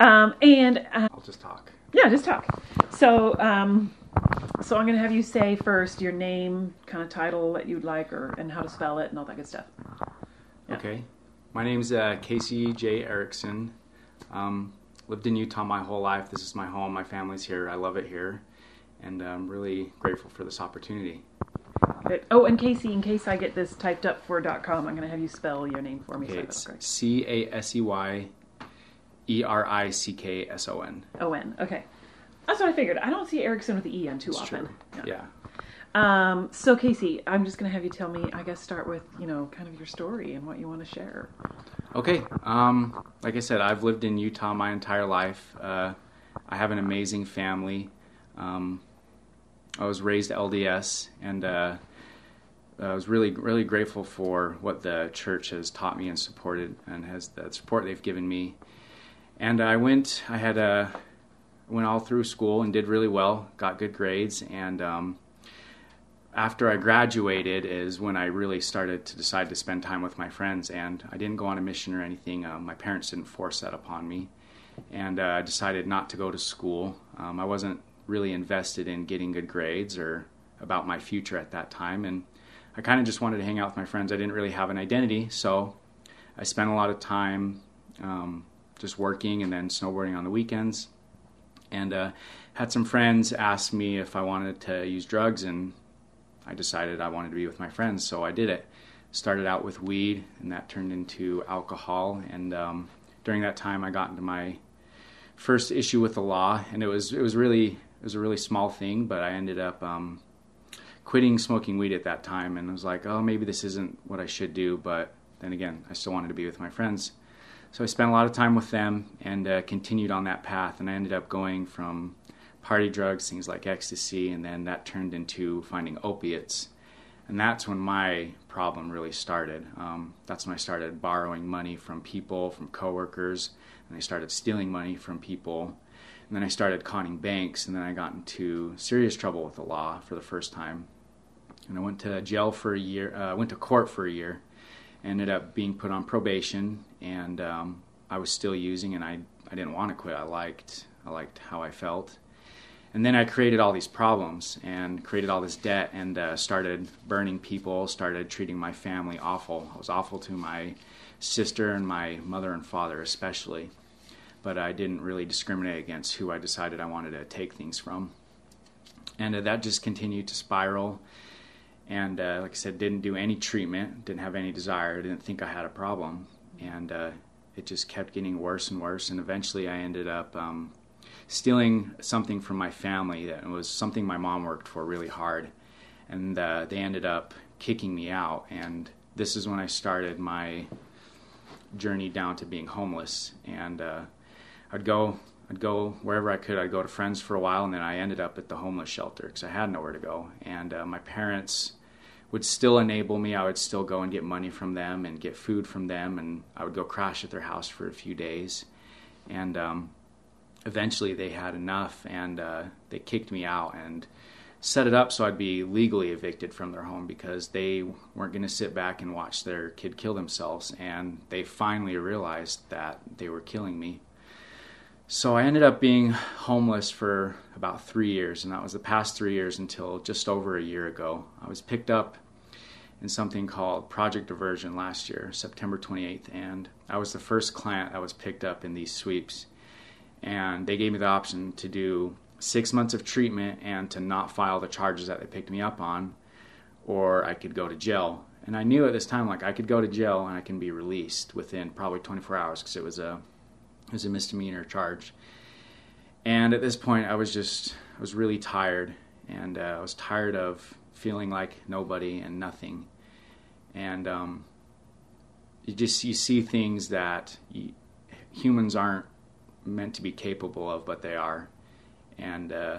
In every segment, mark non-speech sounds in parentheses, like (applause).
Um, and uh, I'll just talk. yeah, just talk. So, um, so I'm going to have you say first your name, kind of title that you'd like, or and how to spell it, and all that good stuff. Yeah. Okay. My name's uh, Casey J. Erickson. Um, lived in Utah my whole life. This is my home. My family's here. I love it here. And I'm really grateful for this opportunity. Good. Oh, and Casey, in case I get this typed up for dot .com, I'm going to have you spell your name for me. Okay, so it's got it correct. C A S E Y E R I C K S O N. O N. Okay, that's what I figured. I don't see Erickson with the E on too It's often. true. Yeah. Um, so Casey, I'm just going to have you tell me. I guess start with you know kind of your story and what you want to share. Okay. Um, like I said, I've lived in Utah my entire life. Uh, I have an amazing family. Um, I was raised LDS, and uh, I was really, really grateful for what the church has taught me and supported, and has the support they've given me. And I went. I had a went all through school and did really well. Got good grades, and um, after I graduated is when I really started to decide to spend time with my friends. And I didn't go on a mission or anything. Uh, my parents didn't force that upon me. And uh, I decided not to go to school. Um, I wasn't really invested in getting good grades or about my future at that time. And I kind of just wanted to hang out with my friends. I didn't really have an identity. So I spent a lot of time um, just working and then snowboarding on the weekends. And uh, had some friends ask me if I wanted to use drugs, and I decided I wanted to be with my friends, so I did it. Started out with weed, and that turned into alcohol. And um, during that time, I got into my first issue with the law, and it was it was really it was a really small thing, but I ended up um, quitting smoking weed at that time, and I was like, oh, maybe this isn't what I should do. But then again, I still wanted to be with my friends, so I spent a lot of time with them and uh, continued on that path, and I ended up going from party drugs, things like ecstasy, and then that turned into finding opiates. And that's when my problem really started. Um, that's when I started borrowing money from people, from coworkers, and I started stealing money from people. And then I started conning banks, and then I got into serious trouble with the law for the first time. And I went to jail for a year, uh, went to court for a year, ended up being put on probation, and um, I was still using, and I, I didn't want to quit. I liked, I liked how I felt and then I created all these problems and created all this debt and uh, started burning people, started treating my family awful. I was awful to my sister and my mother and father, especially. But I didn't really discriminate against who I decided I wanted to take things from. And uh, that just continued to spiral. And uh, like I said, didn't do any treatment, didn't have any desire, didn't think I had a problem. And uh, it just kept getting worse and worse. And eventually I ended up. Um, stealing something from my family that was something my mom worked for really hard, and uh, they ended up kicking me out. And this is when I started my journey down to being homeless. And uh, I'd go, I'd go wherever I could. I'd go to friends for a while, and then I ended up at the homeless shelter because I had nowhere to go. And uh, my parents would still enable me. I would still go and get money from them and get food from them, and I would go crash at their house for a few days. And um, eventually they had enough and uh, they kicked me out and set it up so I'd be legally evicted from their home because they weren't going to sit back and watch their kid kill themselves. And they finally realized that they were killing me. So I ended up being homeless for about three years, and that was the past three years until just over a year ago. I was picked up in something called Project Diversion last year, September 28th, and I was the first client that was picked up in these sweeps and they gave me the option to do six months of treatment and to not file the charges that they picked me up on, or I could go to jail. And I knew at this time, like I could go to jail and I can be released within probably 24 hours because it was a it was a misdemeanor charge. And at this point, I was just I was really tired, and uh, I was tired of feeling like nobody and nothing. And um, you just you see things that you, humans aren't meant to be capable of, but they are. And uh,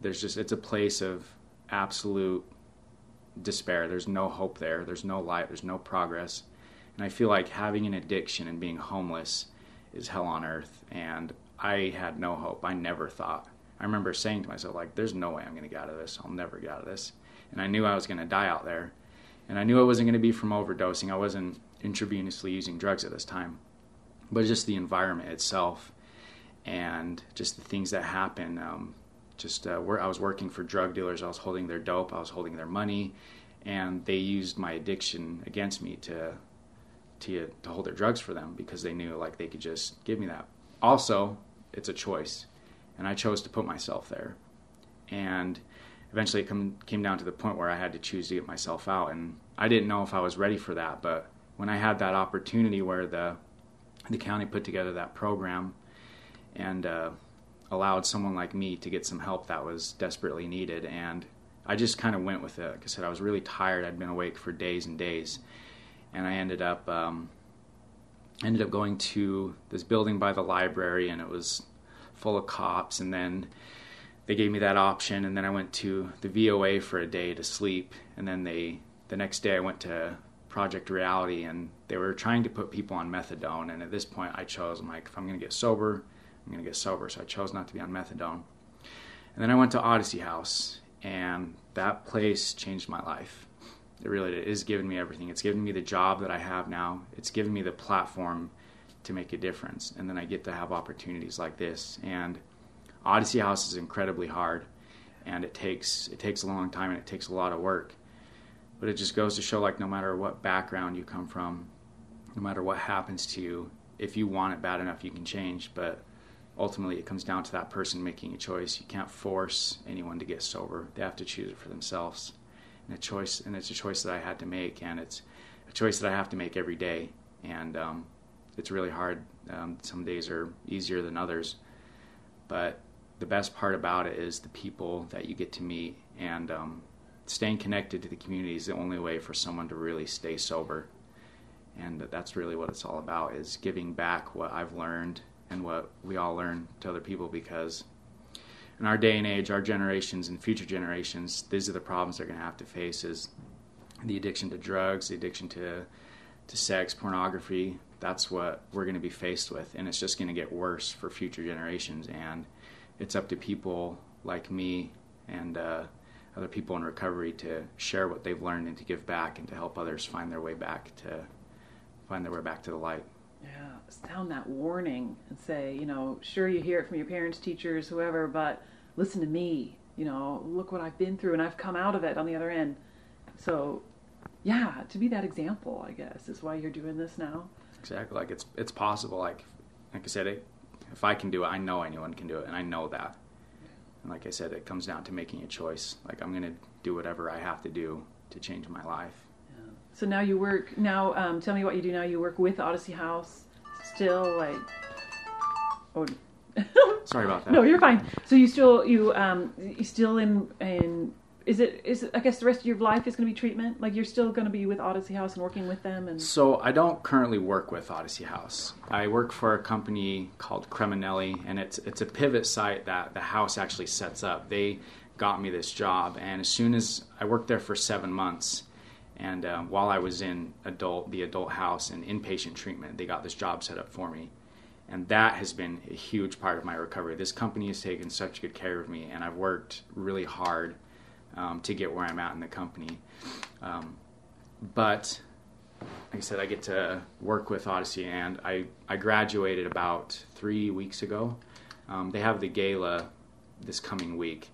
there's just it's a place of absolute despair. There's no hope there. There's no light. There's no progress. And I feel like having an addiction and being homeless is hell on earth. And I had no hope. I never thought. I remember saying to myself, like, there's no way I'm going to get out of this. I'll never get out of this. And I knew I was going to die out there. And I knew it wasn't going to be from overdosing. I wasn't intravenously using drugs at this time. But just the environment itself and just the things that happen. Um, just uh, where I was working for drug dealers, I was holding their dope, I was holding their money, and they used my addiction against me to to to hold their drugs for them because they knew like they could just give me that. Also, it's a choice, and I chose to put myself there, and eventually it come, came down to the point where I had to choose to get myself out, and I didn't know if I was ready for that, but when I had that opportunity where the the county put together that program and uh, allowed someone like me to get some help that was desperately needed. And I just kind of went with it. Like I said, I was really tired. I'd been awake for days and days, and I ended up um, ended up going to this building by the library, and it was full of cops. And then they gave me that option, and then I went to the VOA for a day to sleep, and then they the next day I went to Project Reality, and they were trying to put people on methadone. And at this point, I chose I'm like, if I'm going to get sober, I'm going to get sober. So I chose not to be on methadone. And then I went to Odyssey House, and that place changed my life. It really is giving me everything. It's given me the job that I have now. It's given me the platform to make a difference. And then I get to have opportunities like this. And Odyssey House is incredibly hard, and it takes it takes a long time and it takes a lot of work. But it just goes to show, like, no matter what background you come from, no matter what happens to you, if you want it bad enough, you can change. But ultimately it comes down to that person making a choice. You can't force anyone to get sober. They have to choose it for themselves. And a choice, and it's a choice that I had to make, and it's a choice that I have to make every day. And um, it's really hard. Um, some days are easier than others, but the best part about it is the people that you get to meet, and um, staying connected to the community is the only way for someone to really stay sober. And that's really what it's all about: is giving back what I've learned and what we all learn to other people because in our day and age, our generations and future generations, these are the problems they're going to have to face is the addiction to drugs, the addiction to to sex, pornography. That's what we're going to be faced with, and it's just going to get worse for future generations. And it's up to people like me and uh, other people in recovery to share what they've learned and to give back and to help others find their way back to find their way back to the light sound that warning and say, you know, sure you hear it from your parents, teachers, whoever, but listen to me. You know, look what I've been through and I've come out of it on the other end. So, yeah, to be that example, I guess, is why you're doing this now. Exactly. Like it's it's possible. Like like I said, it, if I can do it, I know anyone can do it, and I know that. And like I said, it comes down to making a choice. Like I'm going to do whatever I have to do to change my life. Yeah. So now you work. Now, um, tell me what you do now. You work with Odyssey House still like oh (laughs) sorry about that no you're fine so you still you um you still in in is it is it, I guess the rest of your life is going to be treatment? Like you're still going to be with Odyssey House and working with them and So I don't currently work with Odyssey House. I work for a company called Creminelli and it's it's a pivot site that the house actually sets up. They got me this job and as soon as I worked there for 7 months and uh, while I was in adult, the adult house and inpatient treatment, they got this job set up for me. And that has been a huge part of my recovery. This company has taken such good care of me, and I've worked really hard um, to get where I'm at in the company. Um, but like I said, I get to work with Odyssey, and I, I graduated about three weeks ago. Um, they have the gala this coming week,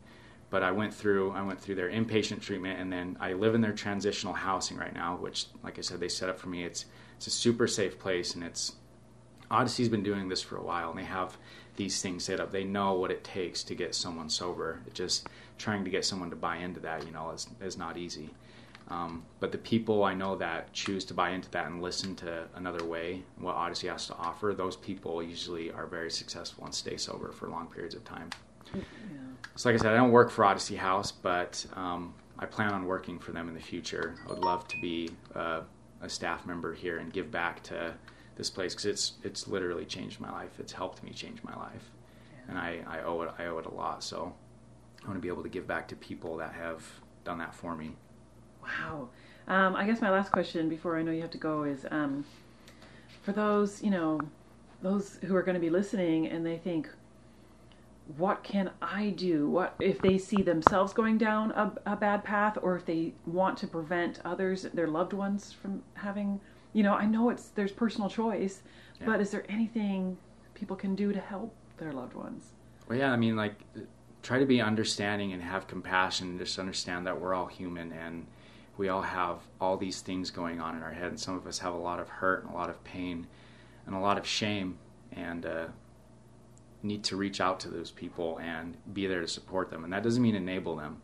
but I went through I went through their inpatient treatment, and then I live in their transitional housing right now, which, like I said, they set up for me. It's it's a super safe place, and it's Odyssey's been doing this for a while, and they have these things set up. They know what it takes to get someone sober. Just trying to get someone to buy into that, you know, is is not easy. Um, but the people I know that choose to buy into that and listen to another way, what Odyssey has to offer, those people usually are very successful and stay sober for long periods of time. Yeah. So, like I said, I don't work for Odyssey House, but um, I plan on working for them in the future. I would love to be uh, a staff member here and give back to this place because it's it's literally changed my life. It's helped me change my life, and I, I owe it I owe it a lot. So, I want to be able to give back to people that have done that for me. Wow. Um, I guess my last question before I know you have to go is um, for those, you know, those who are going to be listening and they think, what can I do? What if they see themselves going down a, a bad path, or if they want to prevent others, their loved ones, from having? You know, I know it's there's personal choice, Yeah. but is there anything people can do to help their loved ones? Well, yeah, I mean, like, try to be understanding and have compassion. And just understand that we're all human and we all have all these things going on in our head. And some of us have a lot of hurt and a lot of pain and a lot of shame, and uh, need to reach out to those people and be there to support them. And that doesn't mean enable them,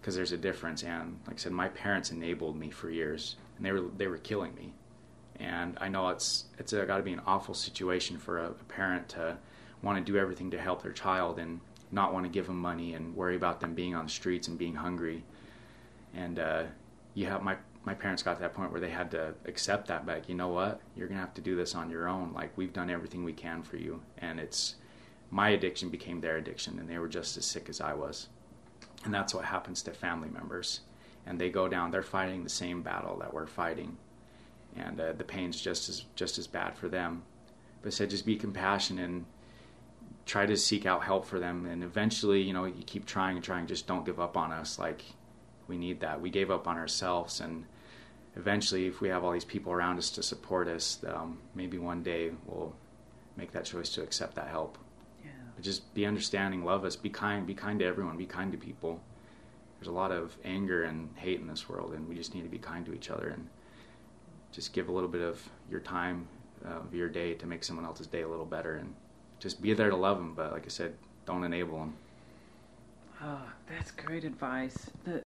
because there's a difference. And like I said, my parents enabled me for years, and they were they were killing me. And I know it's it's got to be an awful situation for a, a parent to want to do everything to help their child and not want to give them money and worry about them being on the streets and being hungry. And uh, you have my my parents got to that point where they had to accept that back. You know what? You're gonna have to do this on your own. Like we've done everything we can for you, and it's my addiction became their addiction, and they were just as sick as I was. And that's what happens to family members. And they go down. They're fighting the same battle that we're fighting, and uh, the pain's just as just as bad for them. But I said, just be compassionate and try to seek out help for them. And eventually, you know, you keep trying and trying. Just don't give up on us. Like we need that. We gave up on ourselves, and eventually, if we have all these people around us to support us, um, maybe one day we'll make that choice to accept that help. Just be understanding, love us, be kind, be kind to everyone, be kind to people. There's a lot of anger and hate in this world, and we just need to be kind to each other and just give a little bit of your time, uh, of your day, to make someone else's day a little better, and just be there to love them. But like I said, don't enable them. Ah, that's great advice. The